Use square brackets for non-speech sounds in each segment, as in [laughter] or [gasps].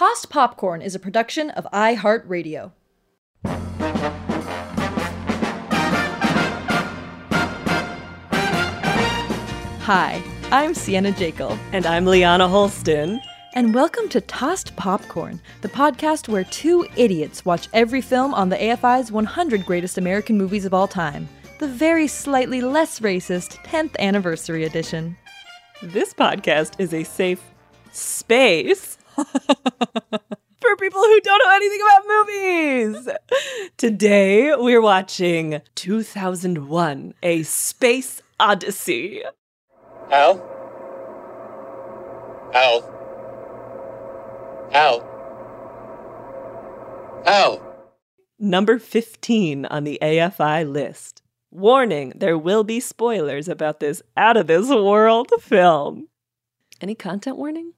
Tossed Popcorn is a production of iHeartRadio. Hi, I'm Sienna Jekyll. And I'm Liana Holston. And welcome to Tossed Popcorn, the podcast where two idiots watch every film on the AFI's 100 Greatest American Movies of All Time, the very slightly less racist 10th Anniversary Edition. This podcast is a safe space [laughs] for people who don't know anything about movies. Today, we're watching 2001 A Space Odyssey. Al? Al? Al? Al? Number 15 on the AFI list. Warning, there will be spoilers about this out of this world film. Any content warning?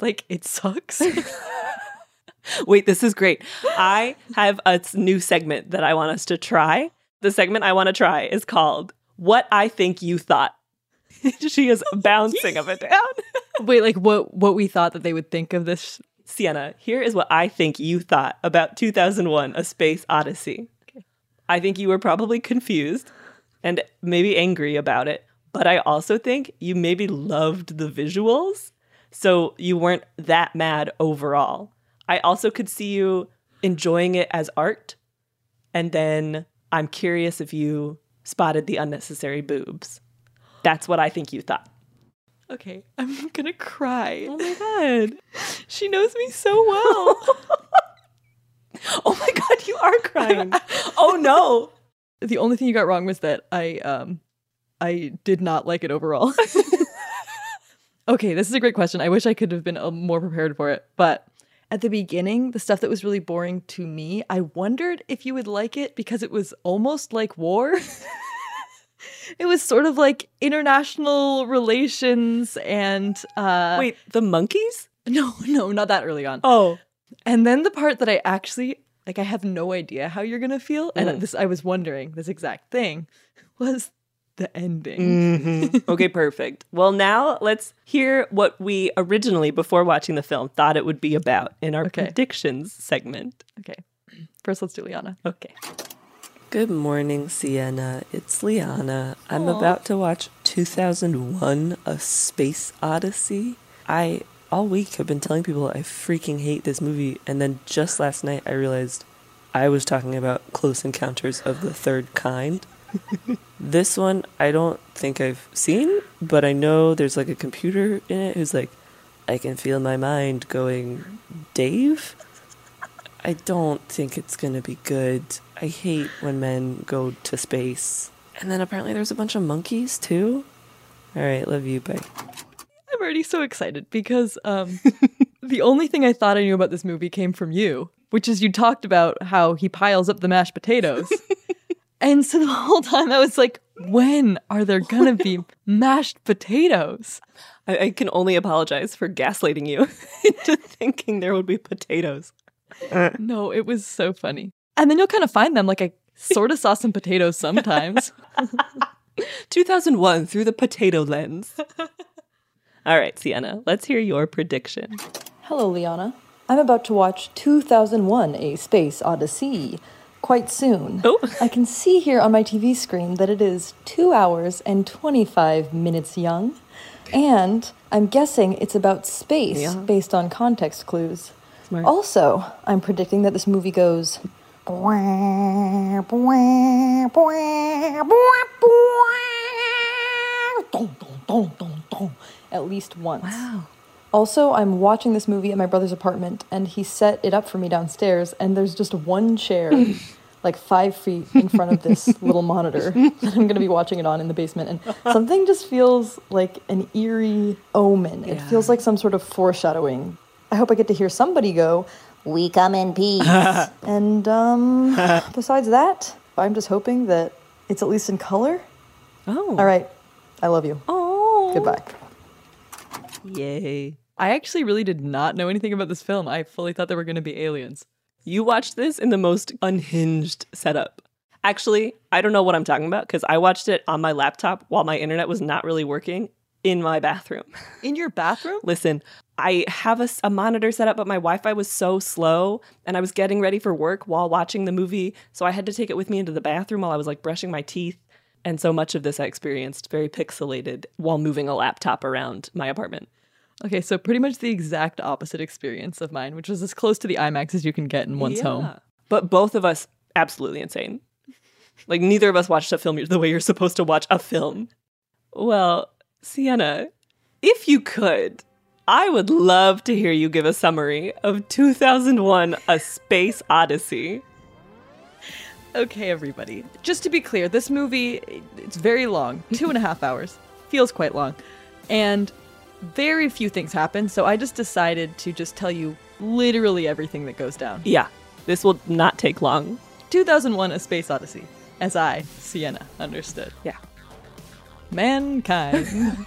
Like, it sucks. Wait, this is great. I have a new segment that I want us to try. The segment I want to try is called What I Think You Thought. [laughs] she is bouncing up and [laughs] down. Wait, like what what we thought that they would think of this Sienna, here is what I think you thought about 2001 A Space Odyssey. Okay. I think you were probably confused and maybe angry about it, but I also think you maybe loved the visuals so you weren't that mad overall. I also could see you enjoying it as art. And then I'm curious if you spotted the unnecessary boobs. That's what I think you thought. Okay, I'm [laughs] gonna cry. Oh my god. [laughs] she knows me so well. [laughs] oh my god, you are crying. oh no. The only thing you got wrong was that I um I did not like it overall. Okay, this is a great question. I wish I could have been uh, more prepared for it. But at the beginning, the stuff that was really boring to me, I wondered if you would like it because it was almost like war. [laughs] it was sort of like international relations and uh Wait, the monkeys? No, no, not that early on. Oh. And then the part that I actually like I have no idea how you're going to feel and mm. this I was wondering this exact thing [laughs] was the ending. Mm-hmm. okay, [laughs] perfect. Well, now let's hear what we originally, before watching the film, thought it would be about in our okay. predictions segment. Okay. [clears throat] First, let's do Liana. Okay. Good morning, Sienna. It's Liana. I'm about to watch 2001 A Space Odyssey. I, all week, have been telling people I freaking hate this movie, and then just last night I realized I was talking about Close Encounters of the Third Kind. This one I don't think I've seen, but I know there's like a computer in it who's like, I can feel my mind going, Dave? I don't think it's gonna be good. I hate when men go to space. And then apparently there's a bunch of monkeys too. All right, love you, bye. I'm already so excited because um, [laughs] the only thing I thought I knew about this movie came from you, which is you talked about how he piles up the mashed potatoes. [laughs] and so [laughs] the whole time I was like, when are there gonna be [laughs] mashed potatoes? I, I can only apologize for gaslighting you [laughs] into thinking there would be potatoes. Uh. no, it was so funny. And then you'll kind of find them like I sort of saw some potatoes sometimes. 2001 through the potato lens. All right, Sienna, let's hear your prediction. Hello, Liana. I'm about to watch 2001 A Space Odyssey quite soon. Oh. I can see here on my TV screen that it is 2 hours and 25 minutes young. And I'm guessing it's about space Yeah. based on context clues. Smart. Also, I'm predicting that this movie goes. At least once. Wow. Also, I'm watching this movie at my brother's apartment, and he set it up for me downstairs, and there's just one chair, [laughs] like five feet in front of this [laughs] little monitor [laughs] that I'm going to be watching it on in the basement. And something just feels like an eerie omen. It feels like some sort of foreshadowing. I hope I get to hear somebody go, We come in peace. and um, besides that, I'm just hoping that it's at least in color. Oh. All right. I love you. Oh. Goodbye. Yay. I actually really did not know anything about this film. I fully thought there were going to be aliens. You watched this in the most unhinged setup. Actually, I don't know what I'm talking about because I watched it on my laptop while my internet was not really working in my bathroom. [laughs] In your bathroom? Listen, I have a monitor set up, but my Wi Fi was so slow and I was getting ready for work while watching the movie. So I had to take it with me into the bathroom while I was like brushing my teeth. And so much of this I experienced very pixelated while moving a laptop around my apartment. Okay, so pretty much the exact opposite experience of mine, which was as close to the IMAX as you can get in one's home. But both of us absolutely insane. [laughs] Like neither of us watched a film the way you're supposed to watch a film. Well, Sienna, if you could, I would love to hear you give a summary of 2001 A Space Odyssey. Okay, everybody. Just to be clear, this movie it's very long, two and a half hours. Feels quite long, and very few things happen. So I just decided to just tell you literally everything that goes down. Yeah, this will not take long. 2001: A Space Odyssey, as I, Sienna, understood. Yeah. Mankind. [laughs]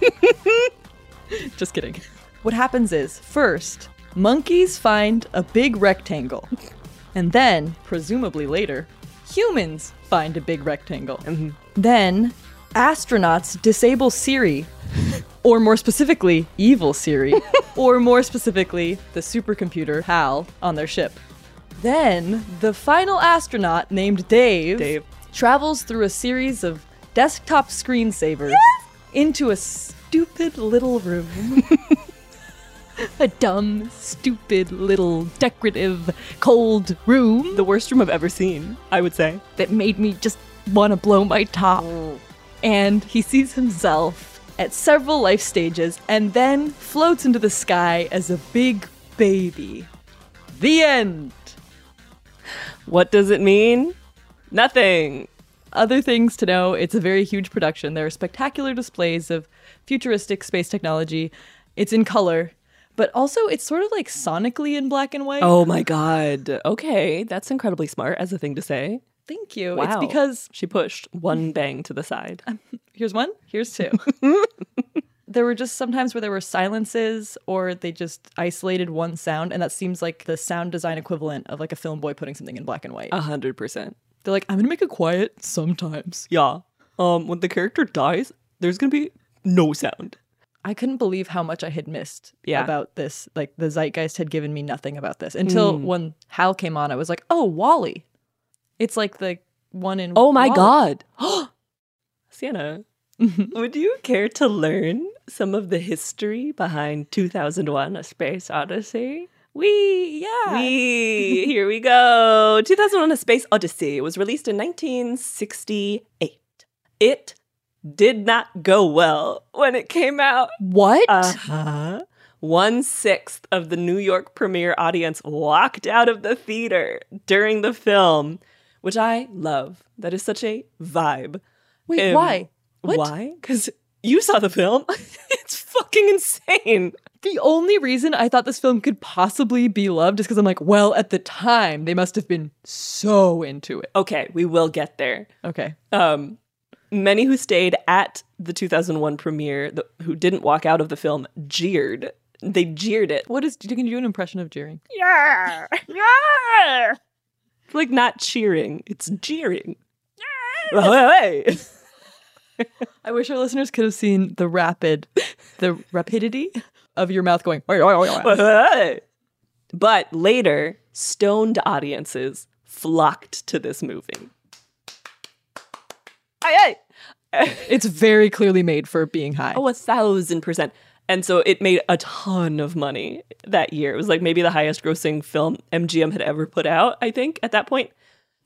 [laughs] just kidding. What happens is, first, monkeys find a big rectangle. [laughs] And then, presumably later, humans find a big rectangle. Mm-hmm. Then, astronauts disable Siri, [laughs] or more specifically, evil Siri, [laughs] or more specifically, the supercomputer HAL on their ship. Then, the final astronaut named Dave, Dave. travels through a series of desktop screensavers into a stupid little room. [laughs] a dumb, stupid, little, decorative, cold room. The worst room I've ever seen, I would say. That made me just want to blow my top. And he sees himself at several life stages and then floats into the sky as a big baby. The end. What does it mean? Nothing. Other things to know it's a very huge production. There are spectacular displays of futuristic space technology. It's in color, but also it's sort of like sonically in black and white. Oh my god. Okay, that's incredibly smart as a thing to say. Thank you. Wow. It's because she pushed one [laughs] bang to the side. here's one, here's two. [laughs] there were just sometimes where there were silences or they just isolated one sound, and that seems like the sound design equivalent of like a film boy putting something in black and white. A hundred percent. They're like, I'm gonna make it quiet sometimes. Yeah. Um, when the character dies, there's gonna be no sound. I couldn't believe how much I had missed Yeah. about this. Like the zeitgeist had given me nothing about this until Mm. when Hal came on. I was like, oh, WALL-E. It's like the one in. Oh my god. [gasps] [gasps] Sienna, would you care to learn some of the history behind 2001 A Space Odyssey? We, yeah. We, [laughs] here we go. 2001 A Space Odyssey was released in 1968. It did not go well when it came out. What? Uh-huh. One sixth of the New York premiere audience walked out of the theater during the film, which I love. That is such a vibe. Wait, Um, why? What? Why? Because you saw the film. [laughs] it's fucking insane. The only reason I thought this film could possibly be loved is because I'm like, well, at the time they must have been so into it. Okay, we will get there. Okay. Um, many who stayed at the 2001 premiere, the, who didn't walk out of the film, jeered. They jeered it. What is? Can you do an impression of jeering? Yeah, [laughs] yeah. Like not cheering, it's jeering. I wish our listeners could have seen the rapid, the rapidity of your mouth going. But later, stoned audiences flocked to this movie. It's very clearly made for being high. Oh, a thousand percent. And so it made a ton of money that year. It was like maybe the highest grossing film MGM had ever put out, I think, at that point.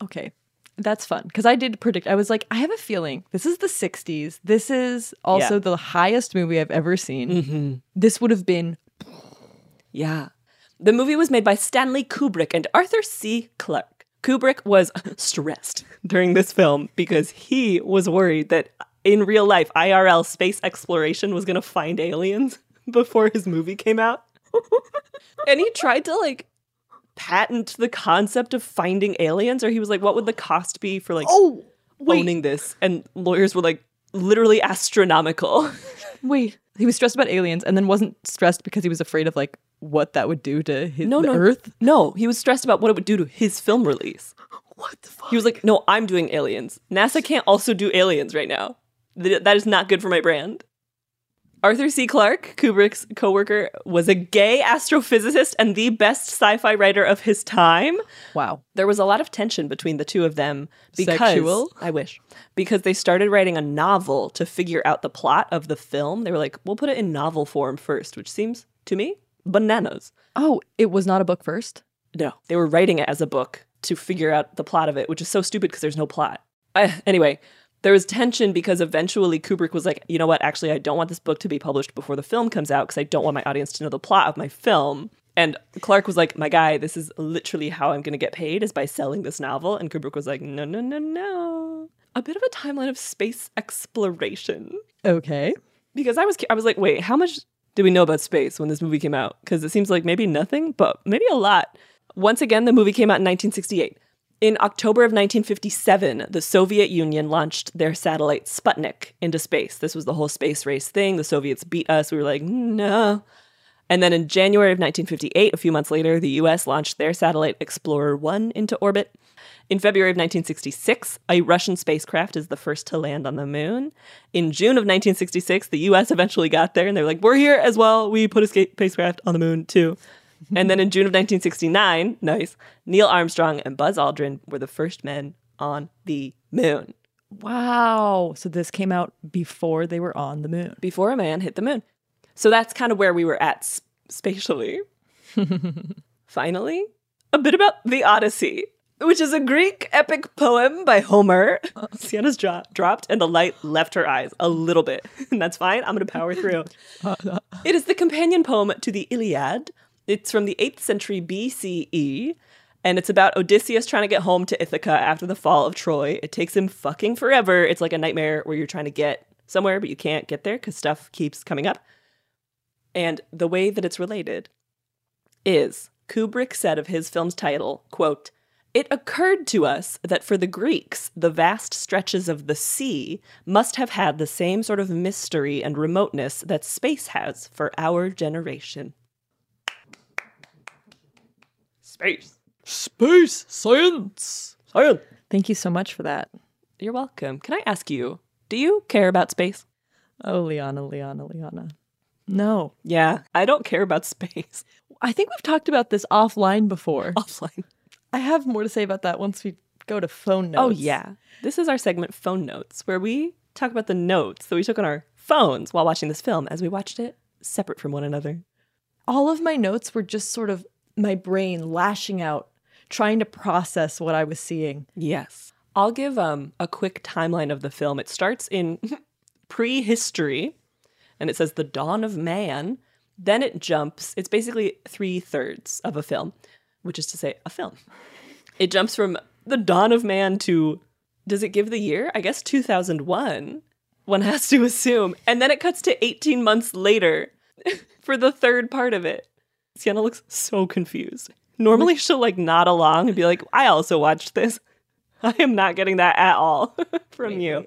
Okay. That's fun because I did predict. I was like, I have a feeling this is the 60s. This is also Yeah. the highest movie I've ever seen. Mm-hmm. This would have been Yeah. The movie was made by Stanley Kubrick and Arthur C. Clarke. Kubrick was [laughs] stressed during this film because he was worried that in real life, IRL space exploration was going to find aliens [laughs] before his movie came out. [laughs] and he tried to like patent the concept of finding aliens, or he was like, what would the cost be for like oh, wait. owning this? And lawyers were like, literally astronomical. [laughs] Wait, he was stressed about aliens and then wasn't stressed because he was afraid of like what that would do to his no, no, Earth. No, he was stressed about what it would do to his film release. What the fuck? He was like, "No, I'm doing aliens. NASA can't also do aliens right now. Th- that is not good for my brand." Arthur C. Clarke, Kubrick's coworker, was a gay astrophysicist and the best sci-fi writer of his time. Wow. There was a lot of tension between the two of them because Sexual? I wish because they started writing a novel to figure out the plot of the film. They were like, "We'll put it in novel form first, which seems to me bananas. Oh, it was not a book first. No, they were writing it as a book to figure out the plot of it, which is so stupid because there's no plot. Uh, anyway, there was tension because eventually Kubrick was like, you know what? Actually, I don't want this book to be published before the film comes out because I don't want my audience to know the plot of my film. And Clarke was like, my guy, this is literally how I'm going to get paid is by selling this novel. And Kubrick was like, no, no, no, no. A bit of a timeline of space exploration Okay. because I was I was like, wait, how much did we know about space when this movie came out? Because it seems like maybe nothing, but maybe a lot. Once again, the movie came out in 1968. In October of 1957, the Soviet Union launched their satellite Sputnik into space. This was the whole space race thing. The Soviets beat us. We were like, no. And then in January of 1958, a few months later, the US launched their satellite Explorer 1 into orbit. In February of 1966, a Russian spacecraft is the first to land on the moon. In June of 1966, the US eventually got there and they're like, we're here as well. We put a spacecraft on the moon too. And then in June of 1969, nice, Neil Armstrong and Buzz Aldrin were the first men on the moon. Wow. So this came out before they were on the moon. Before a man hit the moon. So that's kind of where we were at s- spatially. [laughs] Finally, a bit about the Odyssey, which is a Greek epic poem by Homer. [laughs] Sienna's dro- dropped and the light left her eyes a little bit. [laughs] And that's fine. I'm going to power through. it is the companion poem to the Iliad. It's from the 8th century BCE. And it's about Odysseus trying to get home to Ithaca after the fall of Troy. It takes him fucking forever. It's like a nightmare where you're trying to get somewhere, but you can't get there because stuff keeps coming up. And the way that it's related is Kubrick said of his film's title, quote, it occurred to us that for the Greeks, the vast stretches of the sea must have had the same sort of mystery and remoteness that space has for our generation. Space. Space science. Science. Thank you so much for that. You're welcome. Can I ask you, do you care about space? Oh, Liana, Liana, Liana. No. Yeah, I don't care about space. I think we've talked about this offline before. Offline. I have more to say about that once we go to phone oh, notes. Oh, yeah. This is our segment, Phone Notes, where we talk about the notes that we took on our phones while watching this film as we watched it separate from one another. All of my notes were just sort of my brain lashing out, trying to process what I was seeing. Yes. I'll give um, a quick timeline of the film. It starts in [laughs] prehistory and it says the dawn of man. Then it jumps, it's basically three thirds of a film, which is to say, a film. It jumps from the dawn of man to, does it give the year? I guess 2001. One has to [laughs] assume. And then it cuts to 18 months later [laughs] for the third part of it. Sienna looks so confused. Normally she'll like nod along and be like, I also watched this. I am not getting that at all [laughs] from you.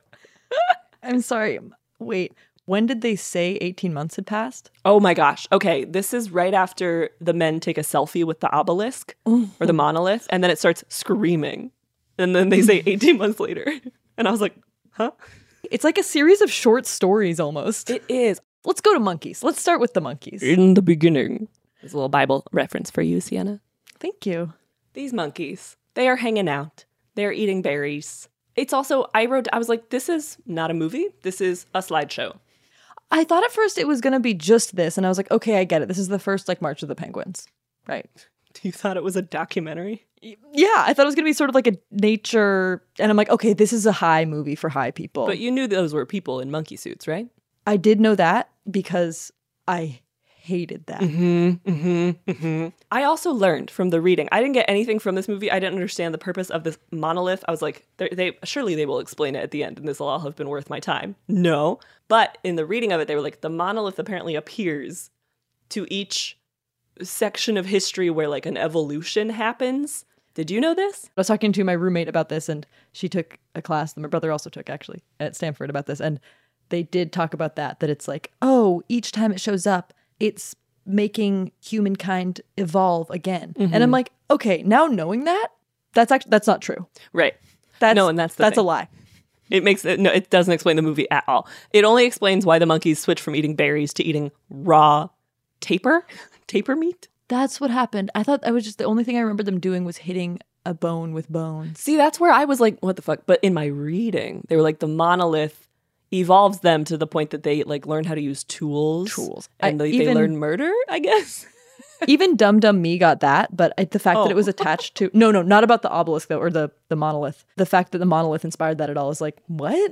I'm sorry. Wait, when did they say 18 months had passed? Oh my gosh. Okay, this is right after the men take a selfie with the obelisk or the mm-hmm. monolith, and then it starts screaming. And then they say [laughs] 18 months later. [laughs] And I was like, huh? It's like a series of short stories almost. It is. Let's go to monkeys. Let's start with the monkeys. In the beginning. There's a little Bible reference for you, Sienna. Thank you. These monkeys, they are hanging out. They're eating berries. It's also, I wrote, I was like, this is not a movie. This is a slideshow. I thought at first it was going to be just this, and I was like, okay, I get it. This is the first like March of the Penguins, right? [laughs] You thought it was a documentary? Yeah, I thought it was going to be sort of like a nature, and I'm like, okay, this is a high movie for high people. But you knew those were people in monkey suits, right? I did know that because I hated that. Mm-hmm, mm-hmm, mm-hmm. I also learned from the reading. I didn't get anything from this movie. I didn't understand the purpose of this monolith. I was like, they surely they will explain it at the end, and this will all have been worth my time. No, but in the reading of it, they were like, the monolith apparently appears to each section of history where like an evolution happens. Did you know this? I was talking to my roommate about this, and she took a class that my brother also took actually at Stanford about this, and they did talk about that. That it's like, oh, each time it shows up, it's making humankind evolve again. Mm-hmm. And I'm like, okay, now knowing that, that's actually that's not true. Right. That's no, and that's the that's thing. a lie. It makes it no. It doesn't explain the movie at all. It only explains why the monkeys switch from eating berries to eating raw tapir, [laughs] tapir meat. That's what happened. I thought I was just the only thing I remember them doing was hitting a bone with bone. See, that's where I was like, what the fuck? But in my reading, they were like the monolith evolves them to the point that they like learn how to use tools. Tools. And I- they, they learn murder, I guess. [laughs] Even Dum Dum Me got that, but I, the fact that it Oh. was attached to no, no, not about the obelisk though, or the the monolith. The fact that the monolith inspired that at all is like what?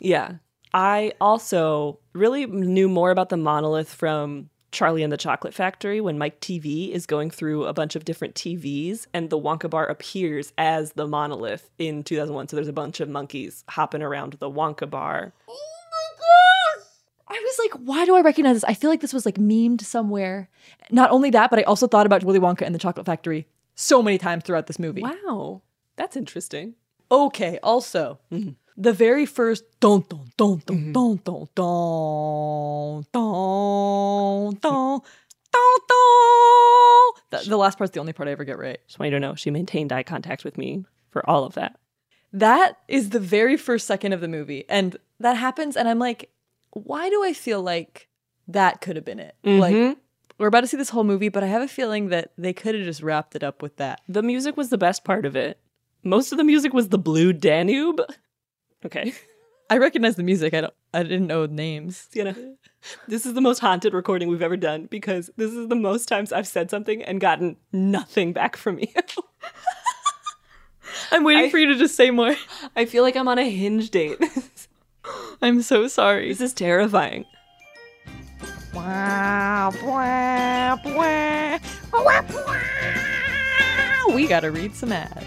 Yeah. I also really knew more about the monolith from Charlie and the Chocolate Factory when Mike Teavee is going through a bunch of different TVs and the Wonka bar appears as the monolith in 2001. So there's a bunch of monkeys hopping around the Wonka bar. Oh my gosh! I was like, why do I recognize this? I feel like this was like memed somewhere. Not only that, but I also thought about Willy Wonka and the Chocolate Factory so many times throughout this movie. Wow. That's interesting. Okay, also, mm-hmm. The very first don don don don don don don don don don don. The, the last part's the only part I ever get right. Just want you to know she maintained eye contact with me for all of that. That is the very first second of the movie, and that happens, and I'm like, why do I feel like that could have been it? Like Mhm. we're about to see this whole movie, but I have a feeling that they could have just wrapped it up with that. The music was the best part of it. Most of the music was the Blue Danube. Okay. [laughs] I recognize the music. I don't. I didn't know the names. You know, this is the most haunted recording we've ever done because this is the most times I've said something and gotten nothing back from you. [laughs] I'm waiting I- for you to just say more. I feel like I'm on a hinge date. [laughs] I'm so sorry. this is terrifying. We gotta read some ads.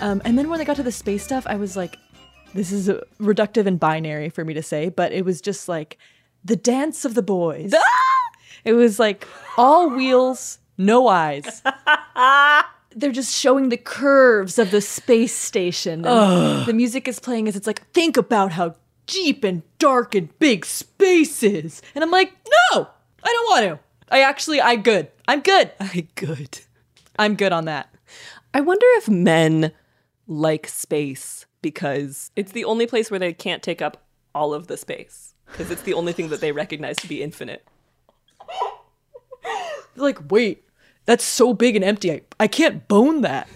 Um, and then when I got to the space stuff, I was like, this is reductive and binary for me to say, but it was just like the dance of the boys. [laughs] it was like all wheels, no eyes. [laughs] They're just showing the curves of the space station. The music is playing as it's like, think about how deep and dark and big space is. And I'm like, no, I don't want to. I actually, I good. I'm good. I good. I'm good on that. I wonder if men like space because it's the only place where they can't take up all of the space because it's the only thing that they recognize to be infinite. They're [laughs] like, wait, that's so big and empty. I, I can't bone that.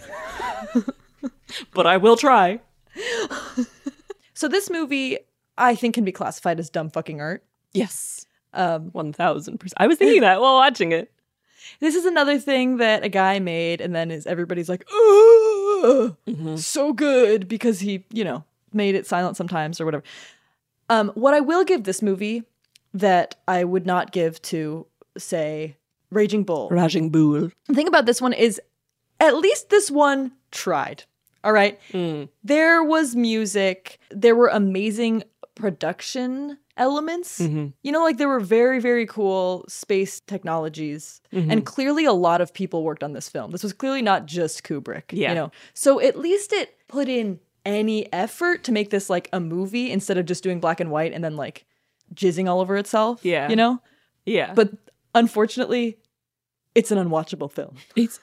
[laughs] but I will try. [laughs] so this movie, I think, can be classified as dumb fucking art. Yes. Um, 1000%. I was thinking that while watching it. This is another thing that a guy made, and then is everybody's like, oh, Mm-hmm. so good because he, you know, made it silent sometimes or whatever. Um, what I will give this movie that I would not give to, say, Raging Bull. Raging Bull. The thing about this one is, at least this one tried. All right. Mm. There was music. There were amazing production elements. Mhm. You know, like there were very, very cool space technologies. Mhm. And clearly a lot of people worked on this film. This was clearly not just Kubrick. Yeah. You know. So at least it put in any effort to make this like a movie instead of just doing black and white and then like jizzing all over itself. Yeah. You know? Yeah. But unfortunately, it's an unwatchable film. [laughs] It's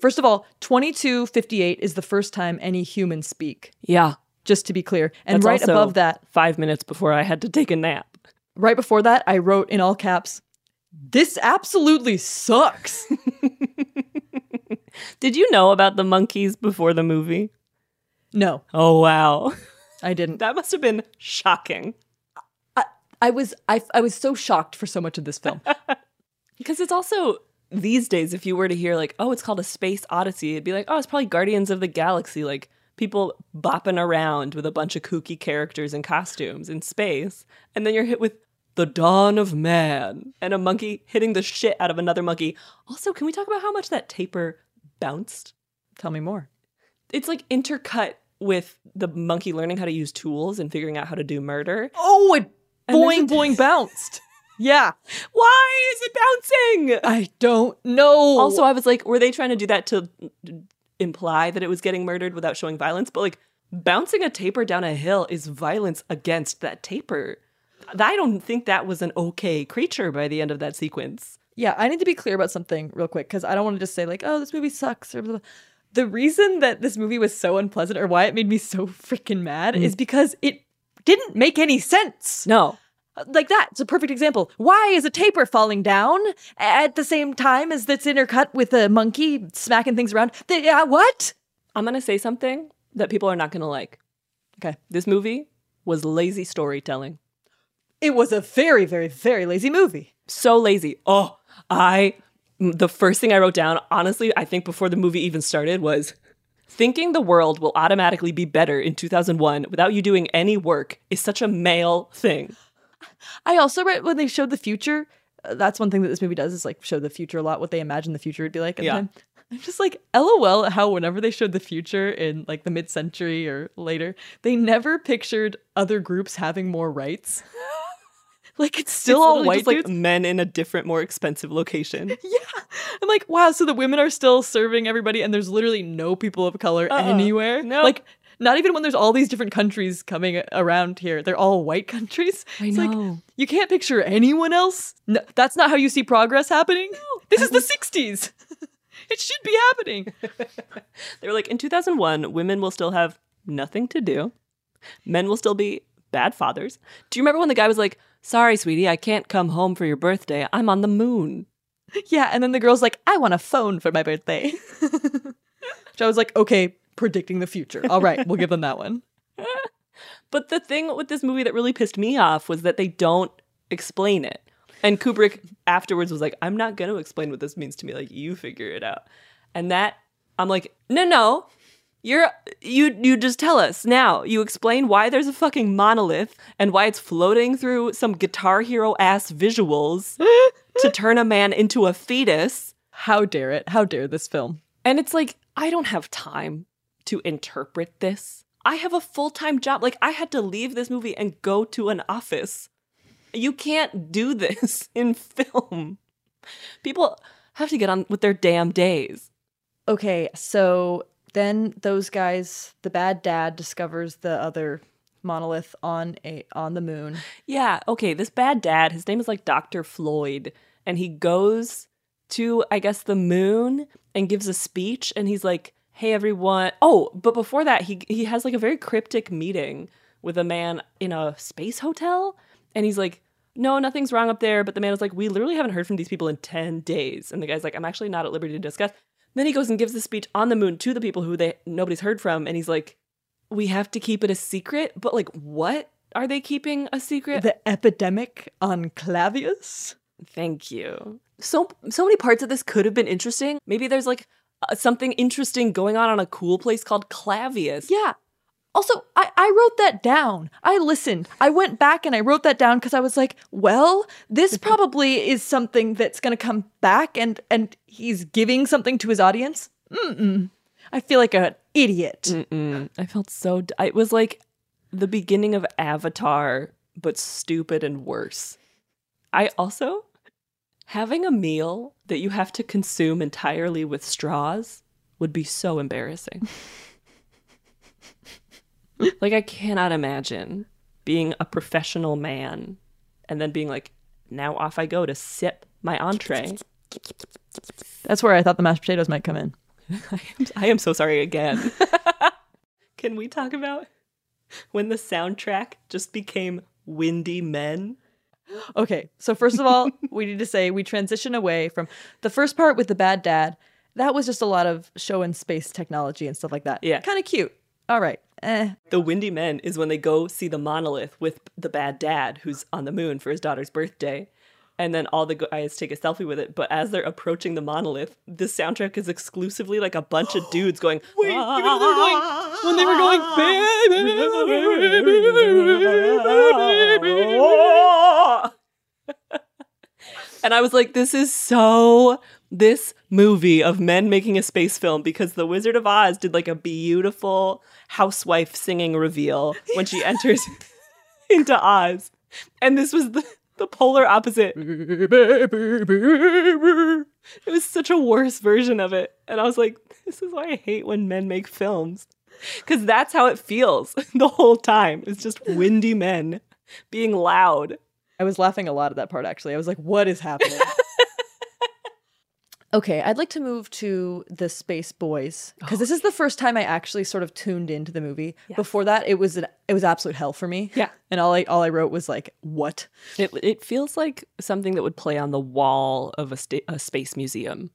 First of all, 2258 is the first time any humans speak. Yeah. Just to be clear. And That's right above that, five minutes before I had to take a nap. right before that, I wrote in all caps, this absolutely sucks. [laughs] Did you know about the monkeys before the movie? No, Oh, wow. I didn't. That must have been shocking. I was I, I was so shocked for so much of this film. [laughs] Because it's also these days, if you were to hear, like, oh, it's called a space odyssey, it'd be like, oh, it's probably Guardians of the Galaxy, like people bopping around with a bunch of kooky characters and costumes in space. And then you're hit with the dawn of man and a monkey hitting the shit out of another monkey. Also, can we talk about how much that tapir bounced. Tell me more. It's like intercut with the monkey learning how to use tools and figuring out how to do murder. Oh, it And boing a- boing [laughs] bounced. Yeah. Why is it bouncing? I don't know. Also, I was like, were they trying to do that to imply that it was getting murdered without showing violence? But like, bouncing a tapir down a hill is violence against that tapir. I don't think that was an okay creature by the end of that sequence. Yeah, I need to be clear about something real quick because I don't want to just say like, "Oh, this movie sucks." Or blah, blah. the reason that this movie was so unpleasant or why it made me so freaking mad Mm. is because it didn't make any sense. No, like that. It's a perfect example. Why is a tapir falling down at the same time as that's intercut with a monkey smacking things around? They, uh, what? I'm gonna say something that people are not gonna like. Okay, this movie was lazy storytelling. It was a very, very, very lazy movie. So lazy. Oh, I. The first thing I wrote down, honestly, I think before the movie even started, was thinking the world will automatically be better in 2001 without you doing any work is such a male thing. I also read when they showed the future. uh, that's one thing that this movie does is like show the future a lot, what they imagine the future would be like. At Yeah. the time. [laughs] I'm just like, lol, at how whenever they showed the future in like the mid century or later, they never pictured other groups having more rights. [laughs] like it's still It's all white just, like men in a different, more expensive location. [laughs] Yeah, I'm like, wow, so the women are still serving everybody, and there's literally no people of color Uh-uh. anywhere. No. Like, not even when there's all these different countries coming around here. They're all white [laughs] countries. I it's know. like you can't picture anyone else. No, that's not how you see progress happening. this is the 60s. [laughs] it should be happening. [laughs] They were like, in 2001, women will still have nothing to do. Men will still be bad fathers. Do you remember when the guy was like, sorry, sweetie, I can't come home for your birthday. I'm on the moon. Yeah, and then the girl's like, I want a phone for my birthday. Which I was like, okay, predicting the future. All right, we'll give them that one. [laughs] But the thing with this movie that really pissed me off was that they don't explain it. And Kubrick afterwards was like, I'm not going to explain what this means to me. Like, you figure it out. And that, I'm like, no, no. You're you you just tell us now. You explain why there's a fucking monolith and why it's floating through some guitar hero ass visuals to [laughs] turn a man into a fetus. How dare it? How dare this film? And it's like, I don't have time to interpret this. I have a full time job. Like, I had to leave this movie and go to an office. You can't do this [laughs] in film. People have to get on with their damn days. Okay, so then those guys, the bad dad discovers the other monolith on a on the moon. Yeah, okay, this bad dad, his name is like Dr. Floyd, and he goes to, I guess, the moon and gives a speech, and he's like, hey, everyone. Oh, but before that, he, he has like a very cryptic meeting with a man in a space hotel, and he's like, no, nothing's wrong up there. But the man is like, we literally haven't heard from these people in 10 days. And the guy's like, I'm actually not at liberty to discuss. Then he goes and gives the speech on the moon to the people who they nobody's heard from, and he's like, we have to keep it a secret. But like, what are they keeping a secret? The epidemic on Clavius? Thank you. So so many parts of this could have been interesting. Maybe there's like uh, something interesting going on on a cool place called Clavius. Yeah. Also, I, I wrote that down. I listened. I went back and I wrote that down because I was like, well, this [laughs] probably is something that's going to come back and, and he's giving something to his audience. Mm-mm. I feel like an idiot. Mm-mm. I felt so. D- it was like the beginning of Avatar, but stupid and worse. I also having a meal that you have to consume entirely with straws would be so embarrassing. [laughs] like I cannot imagine being a professional man and then being like, now off I go to sip my entree. That's where I thought the mashed potatoes might come in. [laughs] I am so sorry again. [laughs] Can we talk about when the soundtrack just became Windy Men? Okay, so first of all, [laughs] we need to say we transition away from the first part with the bad dad. That was just a lot of show and space technology and stuff like that. Yeah. Kind of cute. All right. Eh. The Windy Men is when they go see the monolith with the bad dad who's on the moon for his daughter's birthday. And then all the guys take a selfie with it. But as they're approaching the monolith, the soundtrack is exclusively like a bunch of dudes going, Wait, you know when they were going, and I was like, this is so this movie of men making a space film because The Wizard of Oz did like a beautiful housewife singing reveal when she enters into Oz. And this was the, the polar opposite. [laughs] It was such a worse version of it. And I was like, this is why I hate when men make films. Because that's how it feels [laughs] the whole time. It's just windy men being loud. I was laughing a lot at that part actually. I was like, what is happening? [laughs] okay, I'd like to move to the Space Boys because this is the [gasps] first time I actually sort of tuned into the movie. Before that, it was an, it was absolute hell for me. Yeah. [laughs] And all I all I wrote was like, what? It, it feels like something that would play on the wall of a, sta- a space museum.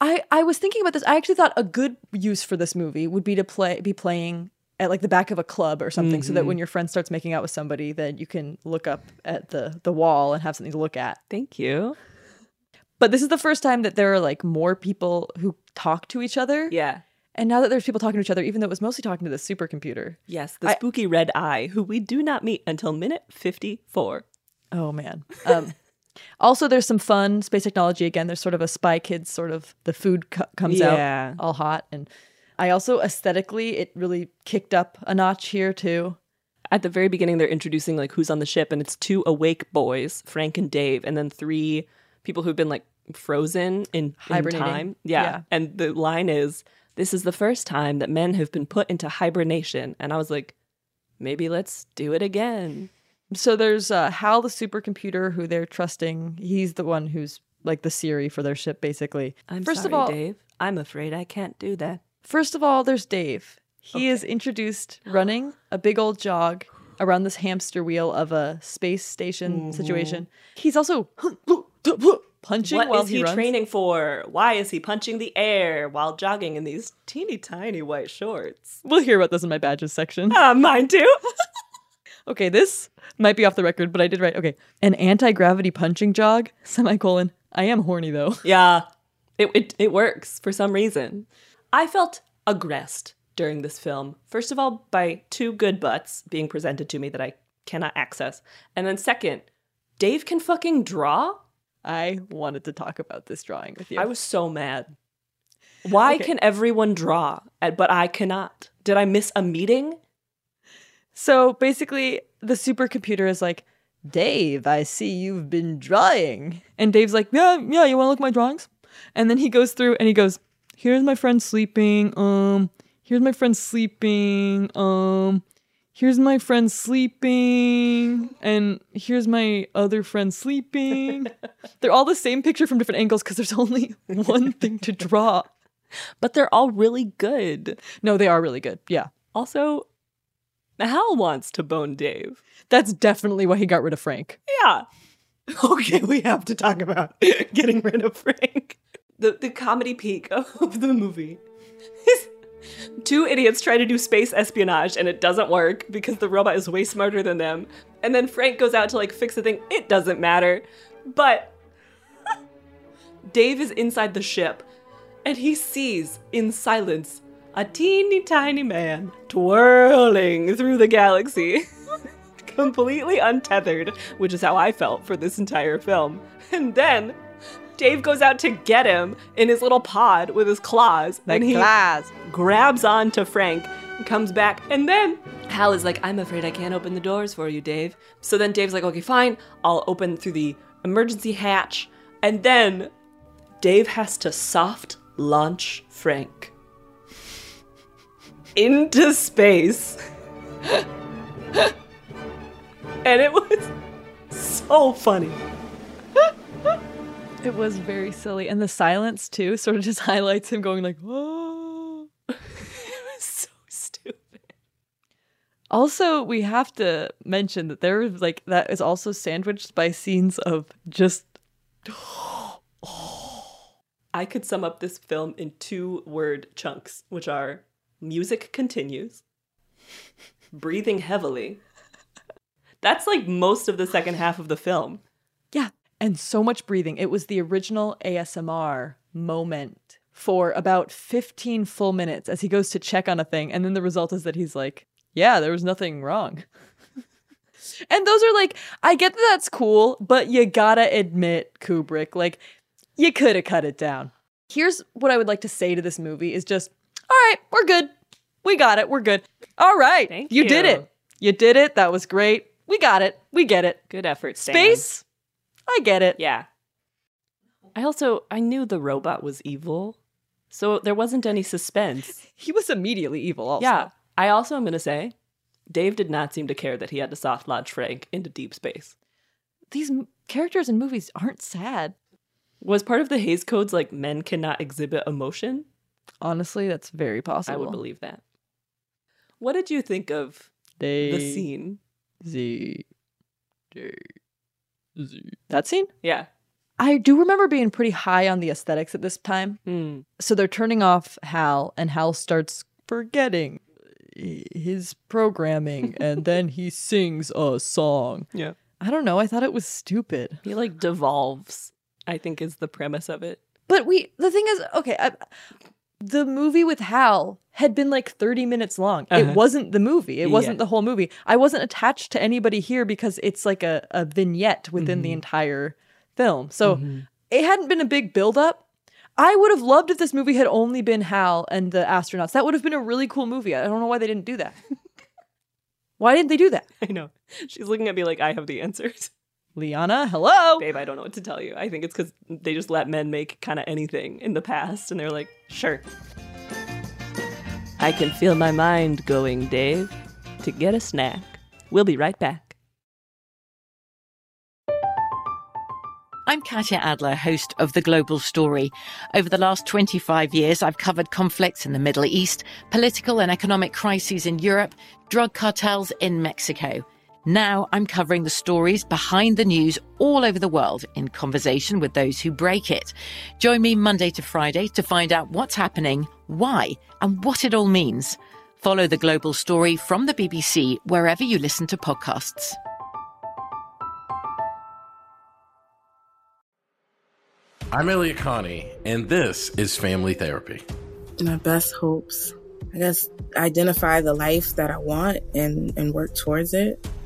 I I was thinking about this. I actually thought a good use for this movie would be to play be playing at like the back of a club or something so that Mhm. when your friend starts making out with somebody then you can look up at the the wall and have something to look at. Thank you. But this is the first time that there are like more people who talk to each other. Yeah. And now that there's people talking to each other, even though it was mostly talking to the supercomputer. Yes, the spooky red eye, who we do not meet until minute 54. Oh man. Um, [laughs] also, there's some fun space technology. Again, there's sort of a Spy Kids sort of the food co- comes Yeah. out all hot, and I also aesthetically it really kicked up a notch here too. At the very beginning, they're introducing like who's on the ship, and it's two awake boys, Frank and Dave, and then three people who've been like frozen in, in time. Yeah. Yeah. And the line is, This is the first time that men have been put into hibernation. And I was like, maybe let's do it again. So there's uh, Hal, the supercomputer, who they're trusting. He's the one who's like the Siri for their ship, basically. I'm first sorry, of all, Dave. I'm afraid I can't do that. First of all, there's Dave. He is introduced running a big old jog around this hamster wheel of a space station situation. He's also [laughs] punching What while is he, he training for? Why is he punching the air while jogging in these teeny tiny white shorts? We'll hear about this in my badges section. Uh, mine too. [laughs] [laughs] okay, this might be off the record, but I did write okay. An anti-gravity punching jog, [laughs] semicolon. I am horny though. Yeah, it, it, it works for some reason. I felt aggressed during this film. First of all, by two good butts being presented to me that I cannot access. And then second, Dave can fucking draw. I wanted to talk about this drawing with you. I was so mad. Why Okay. can everyone draw, but I cannot? Did I miss a meeting? So basically, the supercomputer is like, Dave, I see you've been drawing. And Dave's like, Yeah, yeah, you want to look at my drawings? And then he goes through and he goes, Here's my friend sleeping. Um, here's my friend sleeping. Um, here's my friend sleeping. And here's my other friend sleeping. [laughs] they're all the same picture from different angles because there's only [laughs] one thing to draw. But they're all really good. No, they are really good. Yeah. Also, Hal wants to bone Dave. That's definitely why he got rid of Frank. Yeah. [laughs] Okay, we have to talk about getting rid of Frank. The the comedy peak of the movie. is Two idiots try to do space espionage and it doesn't work because the robot is way smarter than them. And then Frank goes out to like fix the thing. It doesn't matter. But [laughs] Dave is inside the ship and he sees in silence a teeny tiny man twirling through the galaxy. [laughs] completely untethered, which is how I felt for this entire film. And then Dave goes out to get him in his little pod with his claws. The and he claws. grabs on to Frank and comes back. And then Hal is like, I'm afraid I can't open the doors for you, Dave. So then Dave's like, okay, fine. I'll open through the emergency hatch. And then Dave has to soft launch Frank [laughs] into space. [laughs] and it was so funny. It was very silly. And the silence, too, sort of just [laughs] highlights him going like, whoa. Ah. [laughs] It was so stupid. Also, we have to mention that there like, that is also sandwiched by scenes of just. [gasps] I could sum up this film in two word chunks, which are music continues, breathing heavily. That's like most of the second half of the film. And so much breathing. It was the original ASMR moment for about 15 full minutes as he goes to check on a thing. And then the result is that he's like, yeah, there was nothing wrong. [laughs] and those are like, I get that that's cool, but you gotta admit, Kubrick, like, you could have cut it down. Here's what I would like to say to this movie is just, all right, we're good. We got it. We're good. All right. Thank you. did it. You did it. That was great. We got it. We get it. Good effort, Stan. Space. I get it. Yeah. I also I knew the robot was evil, so there wasn't any suspense. [laughs] He was immediately evil also. Yeah. I also am gonna say, Dave did not seem to care that he had to soft launch Frank into deep space. These m- characters in movies aren't sad. Was part of the Hayes codes like men cannot exhibit emotion? Honestly, that's very possible. I would believe that. What did you think of They the scene? Z J Z. That scene? Yeah. I do remember being pretty high on the aesthetics at this time. Hmm. So they're turning off Hal, and Hal starts forgetting his programming, [laughs] and then he sings a song. Yeah. I don't know. I thought it was stupid. He like devolves, I think is the premise of it. But we, the thing is, okay, I, the movie with Hal had been like 30 minutes long. Uh-huh. It wasn't the movie, it wasn't Yeah. the whole movie. I wasn't attached to anybody here because it's like a, a vignette within the Mhm. entire film. So Mhm. it hadn't been a big buildup. I would have loved if this movie had only been Hal and the astronauts. That would have been a really cool movie. I don't know why they didn't do that. [laughs] why didn't they do that? I know. She's looking at me like I have the answers. Liana, hello. Babe, I don't know what to tell you. I think it's because they just let men make kind of anything in the past, and they're like, sure. I can feel my mind going, Dave, to get a snack. We'll be right back. I'm Katya Adler, host of The Global Story. Over the last 25 years, I've covered conflicts in the Middle East, political and economic crises in Europe, drug cartels in Mexico. Now I'm covering the stories behind the news all over the world in conversation with those who break it. Join me Monday to Friday to find out what's happening, why, and what it all means. Follow The Global Story from the BBC wherever you listen to podcasts. I'm Elliott Connie, and this is Family Therapy. My best hopes. I guess identify the life that I want and, and work towards it.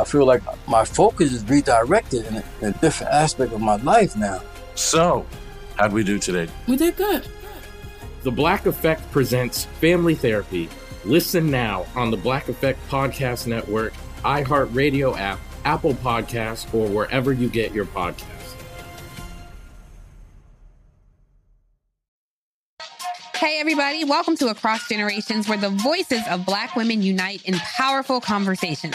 I feel like my focus is redirected in a, in a different aspect of my life now. So, how'd we do today? We did good. The Black Effect presents Family Therapy. Listen now on the Black Effect Podcast Network, iHeartRadio app, Apple Podcasts, or wherever you get your podcasts. Hey, everybody, welcome to Across Generations, where the voices of Black women unite in powerful conversations.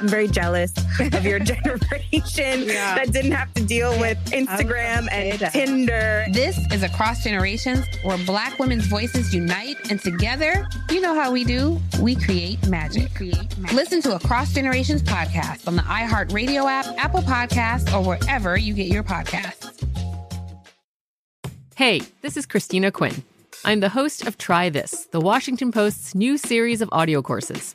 I'm very jealous of your [laughs] generation that didn't have to deal with Instagram and Tinder. This is Across Generations, where Black women's voices unite, and together, you know how we do, we create magic. Listen to Across Generations podcast on the iHeartRadio app, Apple Podcasts, or wherever you get your podcasts. Hey, this is Christina Quinn. I'm the host of Try This, the Washington Post's new series of audio courses.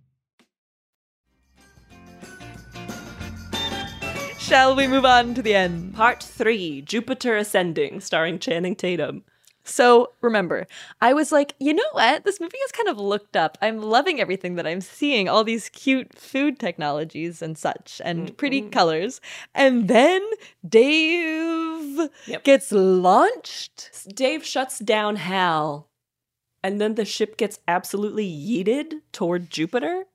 Shall we move on to the end? Part three Jupiter Ascending, starring Channing Tatum. So remember, I was like, you know what? This movie is kind of looked up. I'm loving everything that I'm seeing, all these cute food technologies and such, and mm-hmm. pretty colors. And then Dave gets launched. Dave shuts down Hal, and then the ship gets absolutely yeeted toward Jupiter.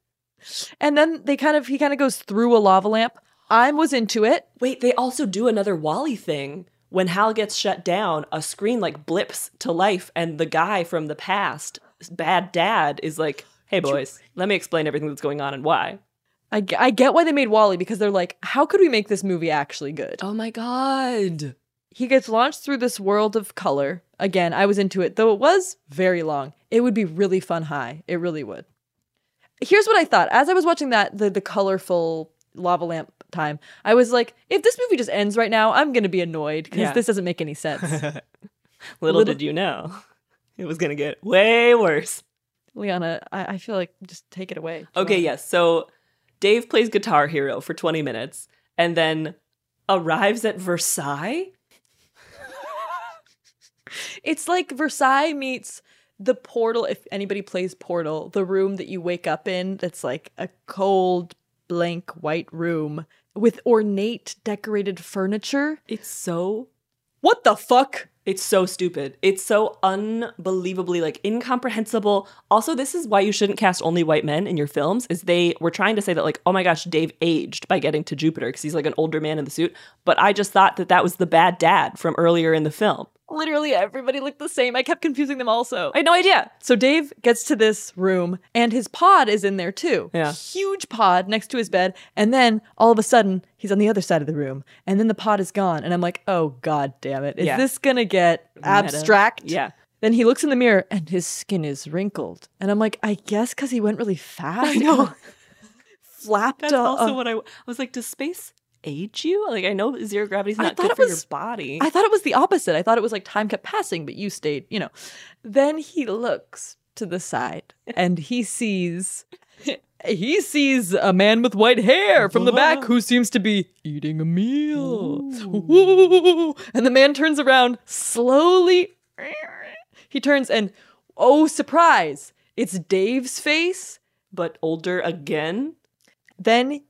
And then they kind of he kind of goes through a lava lamp. I was into it. Wait, they also do another WALL-E thing. When Hal gets shut down, a screen like blips to life, and the guy from the past, bad dad, is like, "Hey boys, let me explain everything that's going on and why." I, g- I get why they made WALL-E because they're like, how could we make this movie actually good? Oh my god. He gets launched through this world of color. Again, I was into it, though it was very long. It would be really fun high. It really would. Here's what I thought. As I was watching that, the, the colorful lava lamp time, I was like, if this movie just ends right now, I'm going to be annoyed because Yeah. this doesn't make any sense. [laughs] [laughs] Little, Little- did you know, [laughs] it was gonna get way worse. Liana, I, I feel like just take it away. Okay, yes. So Dave plays Guitar Hero for 20 minutes and then arrives at Versailles. It's like Versailles meets the portal. If anybody plays Portal, the room that you wake up in that's like a cold, blank white room with ornate decorated furniture. It's so. What the fuck? It's so stupid. It's so unbelievably like incomprehensible. Also, this is why you shouldn't cast only white men in your films. Is they were trying to say that like, oh my gosh, Dave aged by getting to Jupiter because he's like an older man in the suit. But I just thought that that was the bad dad from earlier in the film. Literally everybody looked the same. I kept confusing them also. I had no idea. So Dave gets to this room and his pod is in there too. Yeah. Huge pod next to his bed. And then all of a sudden he's on the other side of the room and then the pod is gone. And I'm like, oh God damn it. Is Yeah. this gonna get abstract? Yeah. Then he looks in the mirror and his skin is wrinkled. And I'm like, I guess because he went really fast. I know. [laughs] Flapped That's uh, also what I, I was like. Does space age you? Like I know zero gravity's I not thought good for was- your body. I thought it was the opposite. I thought it was like time kept passing, but you stayed, you know. Then he looks to the side and he sees he sees a man with white hair from the back who seems to be eating a meal. Ooh. And the man turns around slowly. He turns and oh surprise, it's Dave's face, but older again. Then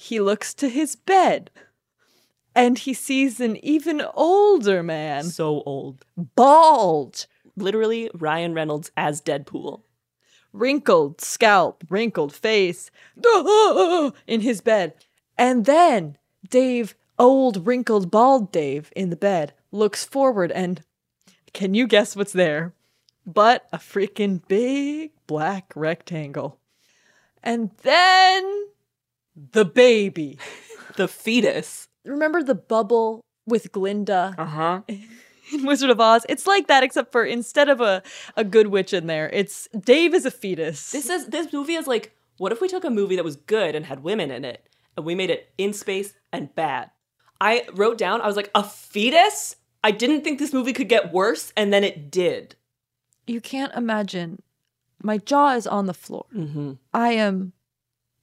he looks to his bed and he sees an even older man. So old. Bald. Literally Ryan Reynolds as Deadpool. Wrinkled scalp, wrinkled face [laughs] in his bed. And then Dave, old, wrinkled, bald Dave in the bed, looks forward and can you guess what's there? But a freaking big black rectangle. And then the baby. the fetus. Remember the bubble with Glinda? Uh huh. [laughs] in Wizard of Oz. It's like that, except for instead of a, a good witch in there, it's Dave is a fetus. This is this movie is like, what if we took a movie that was good and had women in it, and we made it in space and bad? I wrote down, I was like, a fetus? I didn't think this movie could get worse, and then it did. You can't imagine. My jaw is on the floor. Mm-hmm. I am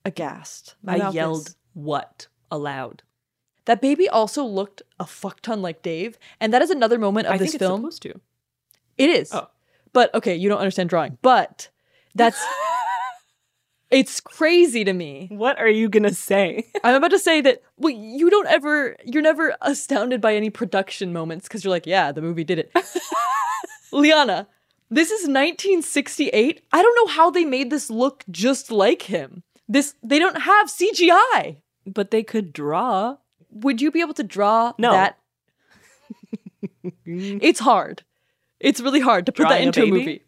aghast. My I yelled, is- what? Aloud. That baby also looked a fuck ton like Dave, and that is another moment of I this think it's film. supposed to. It is. Oh. But okay, you don't understand drawing. But that's [laughs] it's crazy to me. What are you gonna say? [laughs] I'm about to say that well, you don't ever you're never astounded by any production moments because you're like, yeah, the movie did it. [laughs] Liana, this is 1968. I don't know how they made this look just like him. This they don't have CGI. But they could draw. Would you be able to draw No. that? [laughs] it's hard. It's really hard to put Drawing that into a, baby? movie.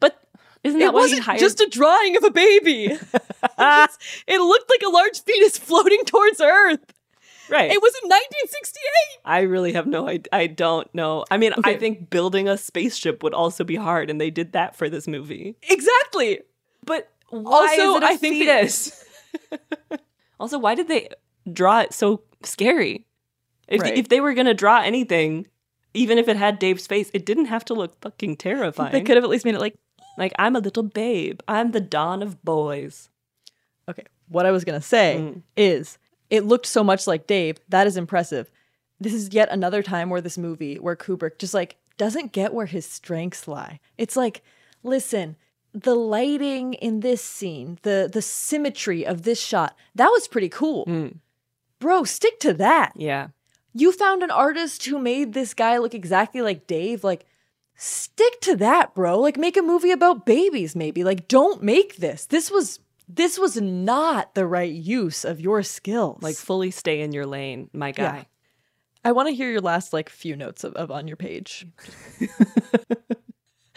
But isn't that It wasn't hired? just a drawing of a baby. it, [laughs] [laughs] it looked like a large fetus floating towards Earth. right. It was in 1968. I really have no idea. I don't know. I mean, I think building a spaceship would also be hard, and they did that for this movie. Exactly. But why Also, is it a I think fetus? [laughs] also, why did they draw it so scary? If, Right. if they were gonna draw anything, even if it had Dave's face, it didn't have to look fucking terrifying. They could have at least made it like like I'm a little babe. I'm the dawn of boys. Okay, what I was gonna say Mm. is it looked so much like Dave. That is impressive. This is yet another time where this movie, where Kubrick just like doesn't get where his strengths lie. It's like, listen, the lighting in this scene, the the symmetry of this shot, that was pretty cool. Hmm. Bro, stick to that. Yeah. You found an artist who made this guy look exactly like Dave. Like, stick to that, bro. Like, make a movie about babies, maybe. Like, don't make this. This was this was not the right use of your skills. Like fully stay in your lane, my guy. Yeah. I want to hear your last like few notes of, of on your page. [laughs]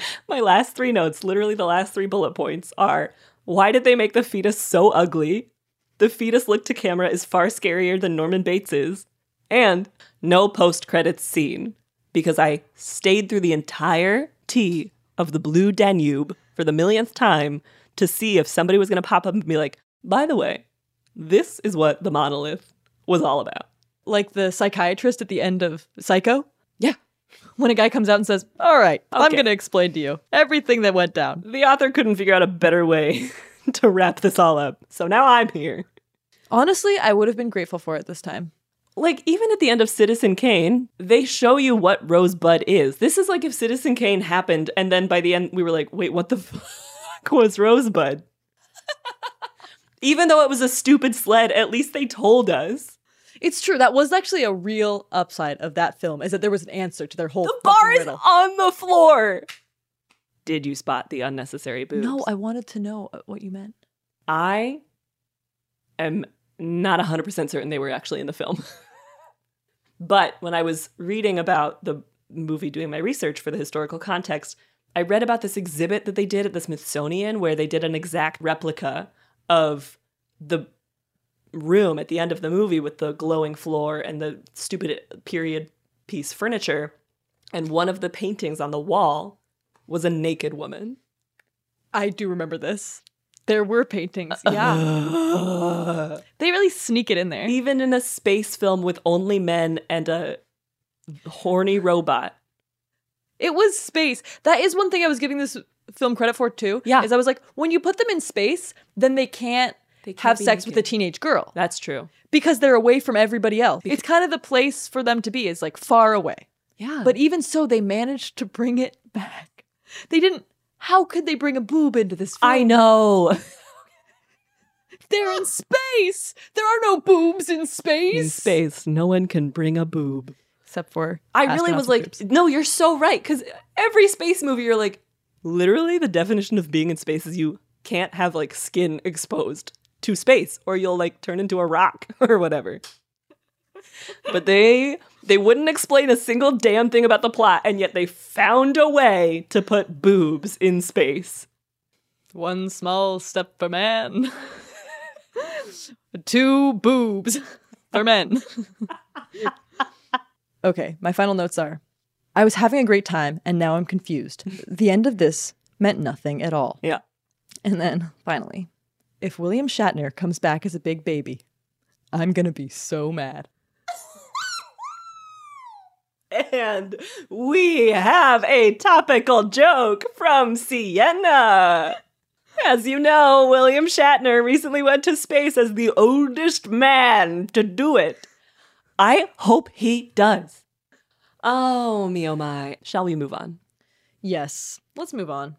[laughs] My last three notes, literally the last three bullet points, are why did they make the fetus so ugly? The fetus look to camera is far scarier than Norman Bates is. And no post credits scene because I stayed through the entire T of the Blue Danube for the millionth time to see if somebody was going to pop up and be like, by the way, this is what the monolith was all about. Like the psychiatrist at the end of Psycho? Yeah. When a guy comes out and says, All right, I'm going to explain to you everything that went down. The author couldn't figure out a better way [laughs] to wrap this all up. So now I'm here. Honestly, I would have been grateful for it this time. Like, even at the end of Citizen Kane, they show you what Rosebud is. This is like if Citizen Kane happened, and then by the end, we were like, wait, what the [laughs] fuck was Rosebud? [laughs] even though it was a stupid sled, at least they told us. It's true. That was actually a real upside of that film, is that there was an answer to their whole The bar is riddle. on the floor. Did you spot the unnecessary boobs? No, I wanted to know uh, what you meant. I am not 100% certain they were actually in the film. [laughs] but when I was reading about the movie, doing my research for the historical context, I read about this exhibit that they did at the Smithsonian where they did an exact replica of the room at the end of the movie with the glowing floor and the stupid period piece furniture. And one of the paintings on the wall was a naked woman. I do remember this. There were paintings. Yeah. [gasps] they really sneak it in there. Even in a space film with only men and a horny robot. It was space. That is one thing I was giving this film credit for too. Yeah. Is I was like, when you put them in space, then they can't, can't have sex with a teenage girl. That's true. Because they're away from everybody else. It's kind of the place for them to be, is like far away. Yeah. But even so, they managed to bring it [laughs] back. They didn't. How could they bring a boob into this film? I know. [laughs] They're in space. There are no boobs in space. In space, no one can bring a boob. Except for I really was like, boobs. no, you're so right. Because every space movie, you're like, literally, the definition of being in space is you can't have like skin exposed to space, or you'll like turn into a rock [laughs] or whatever. but they they wouldn't explain a single damn thing about the plot, and yet they found a way to put boobs in space. One small step for man, [laughs] two boobs for men. [laughs] okay, my final notes are I was having a great time and now I'm confused. The end of this meant nothing at all. Yeah. And then finally, if William Shatner comes back as a big baby, I'm going to be so mad. And we have a topical joke from Sienna. As you know, William Shatner recently went to space as the oldest man to do it. I hope he does. Oh, me oh my. Shall we move on? Yes, let's move on.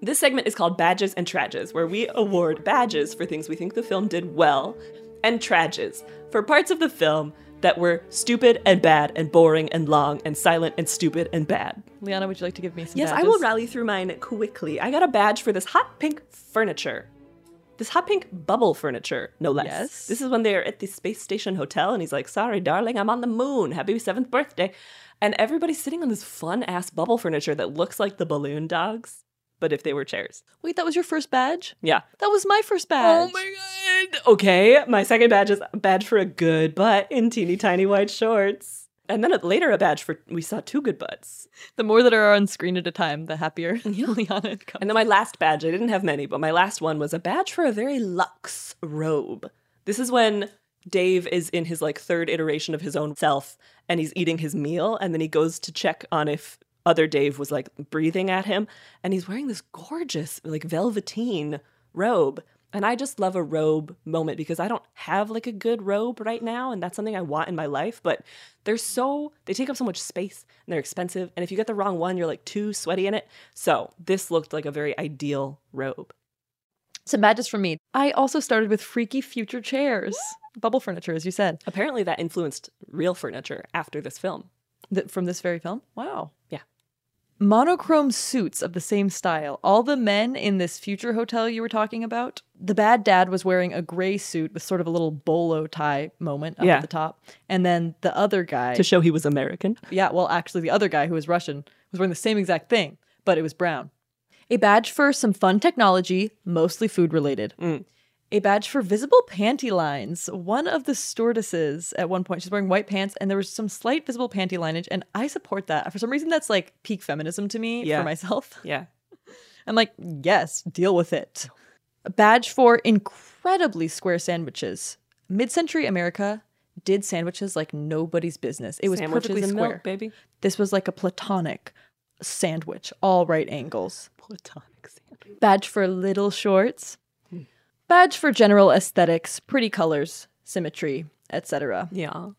This segment is called Badges and Trages, where we award badges for things we think the film did well, and trages for parts of the film that were stupid and bad and boring and long and silent and stupid and bad. Liana, would you like to give me some Yes, I will rally through mine quickly. I got a badge for this hot pink furniture. This hot pink bubble furniture, no less. Yes. This is when they're at the space station hotel and he's like, Sorry, darling, I'm on the moon. Happy seventh birthday. And everybody's sitting on this fun ass bubble furniture that looks like the balloon dogs, but if they were chairs. Wait, that was your first badge? Yeah. That was my first oh badge. Oh my god. Okay, my second badge is a badge for a good butt in teeny tiny white shorts. And then later a badge for we saw two good butts. The more that are on screen at a time, the happier [laughs] Liana becomes. And then my last badge, I didn't have many, but my last one was a badge for a very luxe robe. This is when Dave is in his like third iteration of his own self and he's eating his meal and then he goes to check on if other Dave was like breathing at him and he's wearing this gorgeous like velveteen robe And I just love a robe moment because I don't have like a good robe right now. And that's something I want in my life. But they're so, they take up so much space and they're expensive. And if you get the wrong one, you're like too sweaty in it. So this looked like a very ideal robe. Some badges from me. I also started with freaky future chairs, bubble furniture, as you said. Apparently, that influenced real furniture after this film. Th- from this very film? Wow. Yeah. Monochrome suits of the same style. All the men in this future hotel you were talking about, the bad dad was wearing a gray suit with sort of a little bolo tie moment up Yeah. at the top. And then the other guy. To show he was American. Yeah, well, actually, the other guy who was Russian was wearing the same exact thing, but it was brown. A badge for some fun technology, mostly food related. Mm. A badge for visible panty lines. One of the stewardesses at one point, she's wearing white pants, and there was some slight visible panty lineage, and I support that. For some reason, that's like peak feminism to me Yeah. for myself. Yeah. [laughs] I'm like, yes, deal with it. A badge for incredibly square sandwiches. Mid century America did sandwiches like nobody's business. It was Sandwiches perfectly square. milk, baby. This was like a platonic sandwich, all right angles. Platonic sandwich. Badge for little shorts. Badge for general aesthetics, pretty colors, symmetry, etc. Yeah.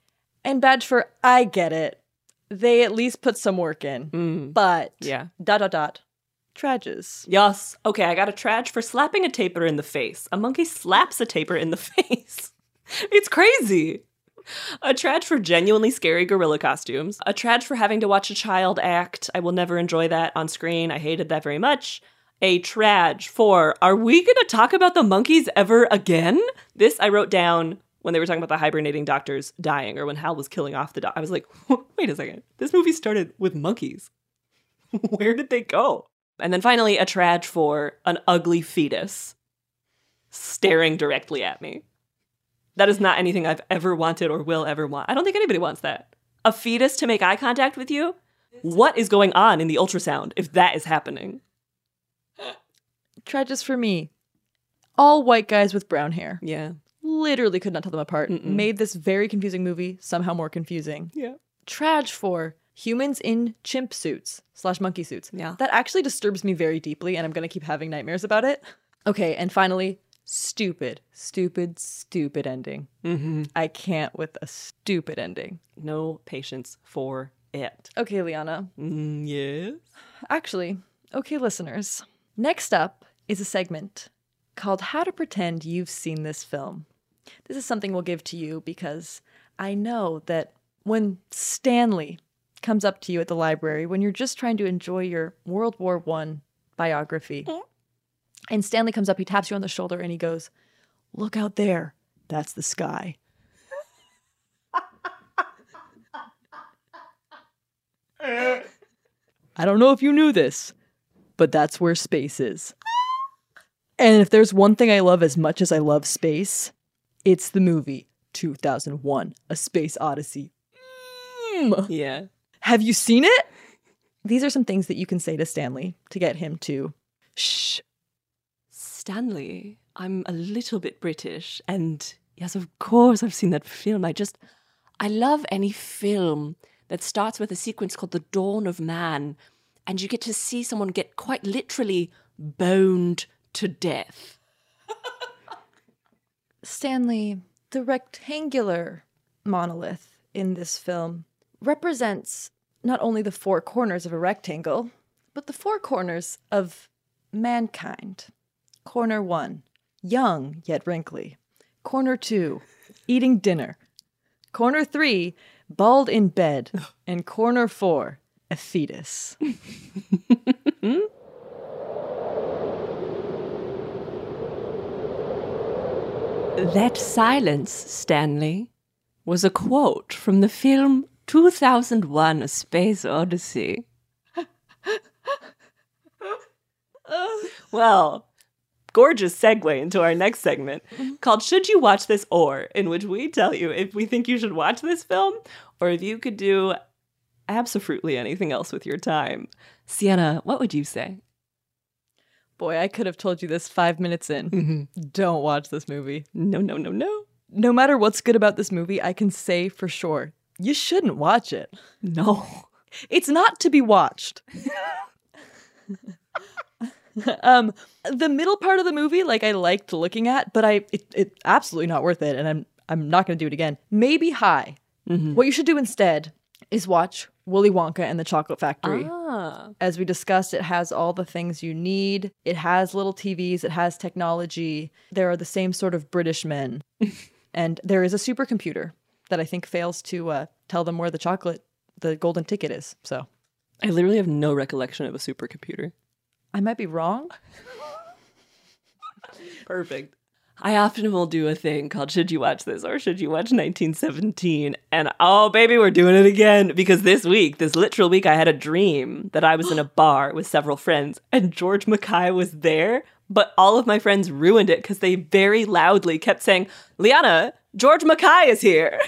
And badge for I get it. They at least put some work in. Mm. But Yeah. dot dot dot. Trages. Yes. Okay, I got a trage for slapping a tapir in the face. A monkey slaps a tapir in the [laughs] face. it's crazy. A trage for genuinely scary gorilla costumes. A trage for having to watch a child act. I will never enjoy that on screen. I hated that very much. A trage for are we going to talk about the monkeys ever again? This I wrote down when they were talking about the hibernating doctors dying or when Hal was killing off the dog. I was like, [laughs] wait a second. This movie started with monkeys. [laughs] Where did they go? And then finally, a trage for an ugly fetus staring directly at me. That is not anything I've ever wanted or will ever want. I don't think anybody wants that. A fetus to make eye contact with you? What is going on in the ultrasound if that is happening? Trages for me. All white guys with brown hair. Yeah. Literally could not tell them apart. Made this very confusing movie somehow more confusing. Yeah. Trage for humans in chimp suits slash monkey suits. Yeah. That actually disturbs me very deeply, and I'm gonna keep having nightmares about it. Okay, and finally, stupid, stupid, stupid ending. Mm-hmm. I can't with a stupid ending. No patience for it. Okay, Liana. Mm, yes. Actually, okay, listeners. Next up is a segment called How to Pretend You've Seen This Film. This is something we'll give to you because I know that when Stanley comes up to you at the library, when you're just trying to enjoy your World War One biography, and Stanley comes up, he taps you on the shoulder and he goes, Look out there. That's the sky. [laughs] I don't know if you knew this, but that's where space is. And if there's one thing I love as much as I love space, it's the movie 2001 A Space Odyssey. Mm. Yeah. Have you seen it? These are some things that you can say to Stanley to get him to shh. Stanley, I'm a little bit British, and yes, of course, I've seen that film. I just, I love any film that starts with a sequence called The Dawn of Man, and you get to see someone get quite literally boned to death. [laughs] Stanley, the rectangular monolith in this film represents not only the four corners of a rectangle, but the four corners of mankind. Corner one, young yet wrinkly. Corner two, eating dinner. Corner three, bald in bed. [laughs] And corner four, a fetus. [laughs] That silence, Stanley, was a quote from the film 2001 A Space Odyssey. well, gorgeous segue into our next segment mm-hmm. called Should You Watch This Or, in which we tell you if we think you should watch this film or if you could do absolutely anything else with your time. Sienna, what would you say? Boy, I could have told you this five minutes in. Don't watch this movie. No, no, no, no. No matter what's good about this movie, I can say for sure you shouldn't watch it. No. [laughs] It's not to be watched. [laughs] um, the middle part of the movie, like I liked looking at, but I it, it absolutely not worth it, and I'm I'm not going to do it again. Maybe high. What you should do instead is watch Willy Wonka and the Chocolate Factory. Ah. As we discussed, it has all the things you need. It has little TVs, it has technology. There are the same sort of British men. [laughs] and there is a supercomputer that I think fails to uh, tell them where the chocolate, the golden ticket is. So I literally have no recollection of a supercomputer. I might be wrong. [laughs] Perfect. I often will do a thing called Should You Watch This or Should You Watch 1917? And oh, baby, we're doing it again because this week, this literal week, I had a dream that I was in a [gasps] bar with several friends and George Mackay was there, but all of my friends ruined it because they very loudly kept saying, Liana, George Mackay is here.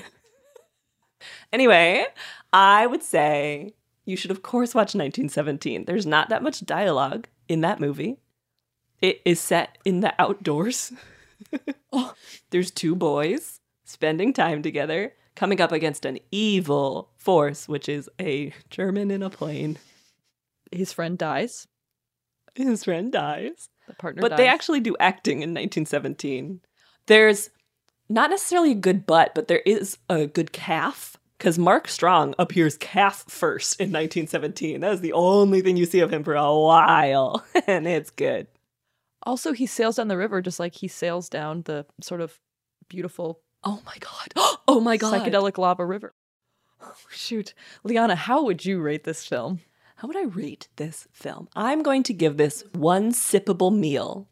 [laughs] anyway, I would say you should, of course, watch 1917. There's not that much dialogue in that movie. It is set in the outdoors. [laughs] [laughs] There's two boys spending time together, coming up against an evil force, which is a German in a plane. His friend dies. His friend dies. The partner But they actually do acting in 1917. There's not necessarily a good butt, but there is a good calf. Because Mark Strong appears calf first in 1917. That is the only thing you see of him for a while, [laughs] and it's good. Also, he sails down the river just like he sails down the sort of beautiful. Oh my god! [gasps] Oh my god! Psychedelic lava river. Oh, [laughs] shoot, Liana, how would you rate this film? How would I rate this film? I'm going to give this one sippable meal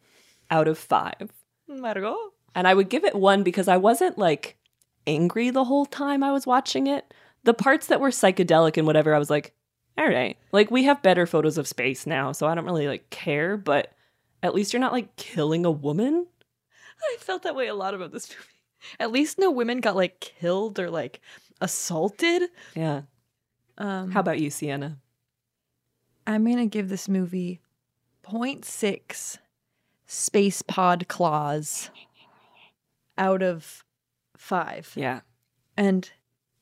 out of five. Margot. And I would give it one because I wasn't like angry the whole time I was watching it. The parts that were psychedelic and whatever, I was like, all right. Like we have better photos of space now, so I don't really like care, but at least you're not like killing a woman. I felt that way a lot about this movie. At least no women got like killed or like assaulted. Yeah. Um, How about you, Sienna? I'm gonna give this movie 0.6 space pod claws out of five. Yeah. And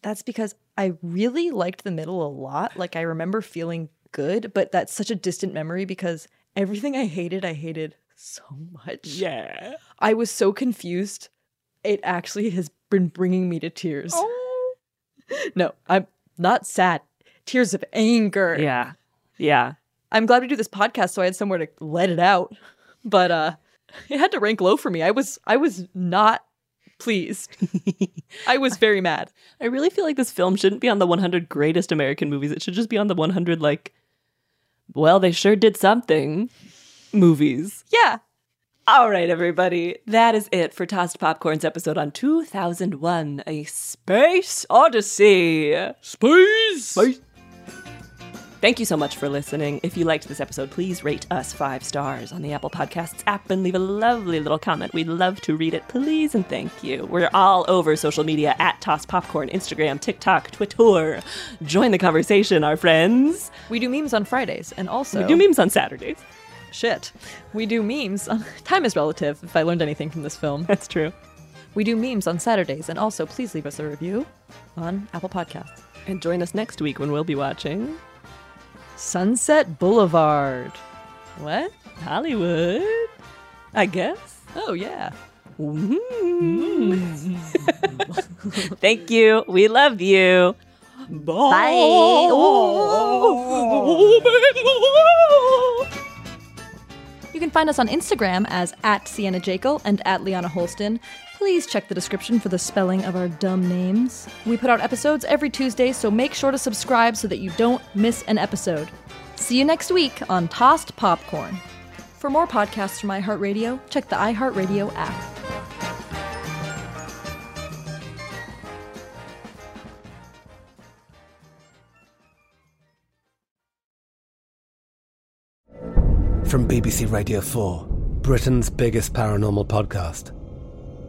that's because I really liked the middle a lot. Like I remember feeling good, but that's such a distant memory because everything I hated, I hated so much. Yeah. I was so confused. It actually has been bringing me to tears. Oh. no, I'm not sad. Tears of anger. Yeah. Yeah. I'm glad we do this podcast so I had somewhere to let it out. But uh it had to rank low for me. I was I was not pleased. [laughs] I was very mad. I really feel like this film shouldn't be on the 100 greatest American movies. It should just be on the 100 like well, they sure did something movies. Yeah. All right, everybody. That is it for Tossed Popcorn's episode on 2001 A Space Odyssey. Space! Space! Thank you so much for listening. If you liked this episode, please rate us five stars on the Apple Podcasts app and leave a lovely little comment. We'd love to read it, please, and thank you. We're all over social media at Toss Popcorn, Instagram, TikTok, Twitter. Join the conversation, our friends. We do memes on Fridays and also We do memes on Saturdays. Shit. We do memes. On, [laughs] time is relative if I learned anything from this film. [laughs] That's true. We do memes on Saturdays and also please leave us a review on Apple Podcasts. And join us next week when we'll be watching Sunset Boulevard. What? Hollywood. I guess. Oh yeah. [laughs] Thank you. We love you. Bye. You can find us on Instagram as at Sienna Jekyll and at Liana Holston. Please check the description for the spelling of our dumb names. We put out episodes every Tuesday, so make sure to subscribe so that you don't miss an episode. See you next week on Tossed Popcorn. For more podcasts from iHeartRadio, check the iHeartRadio app. From BBC Radio 4, Britain's biggest paranormal podcast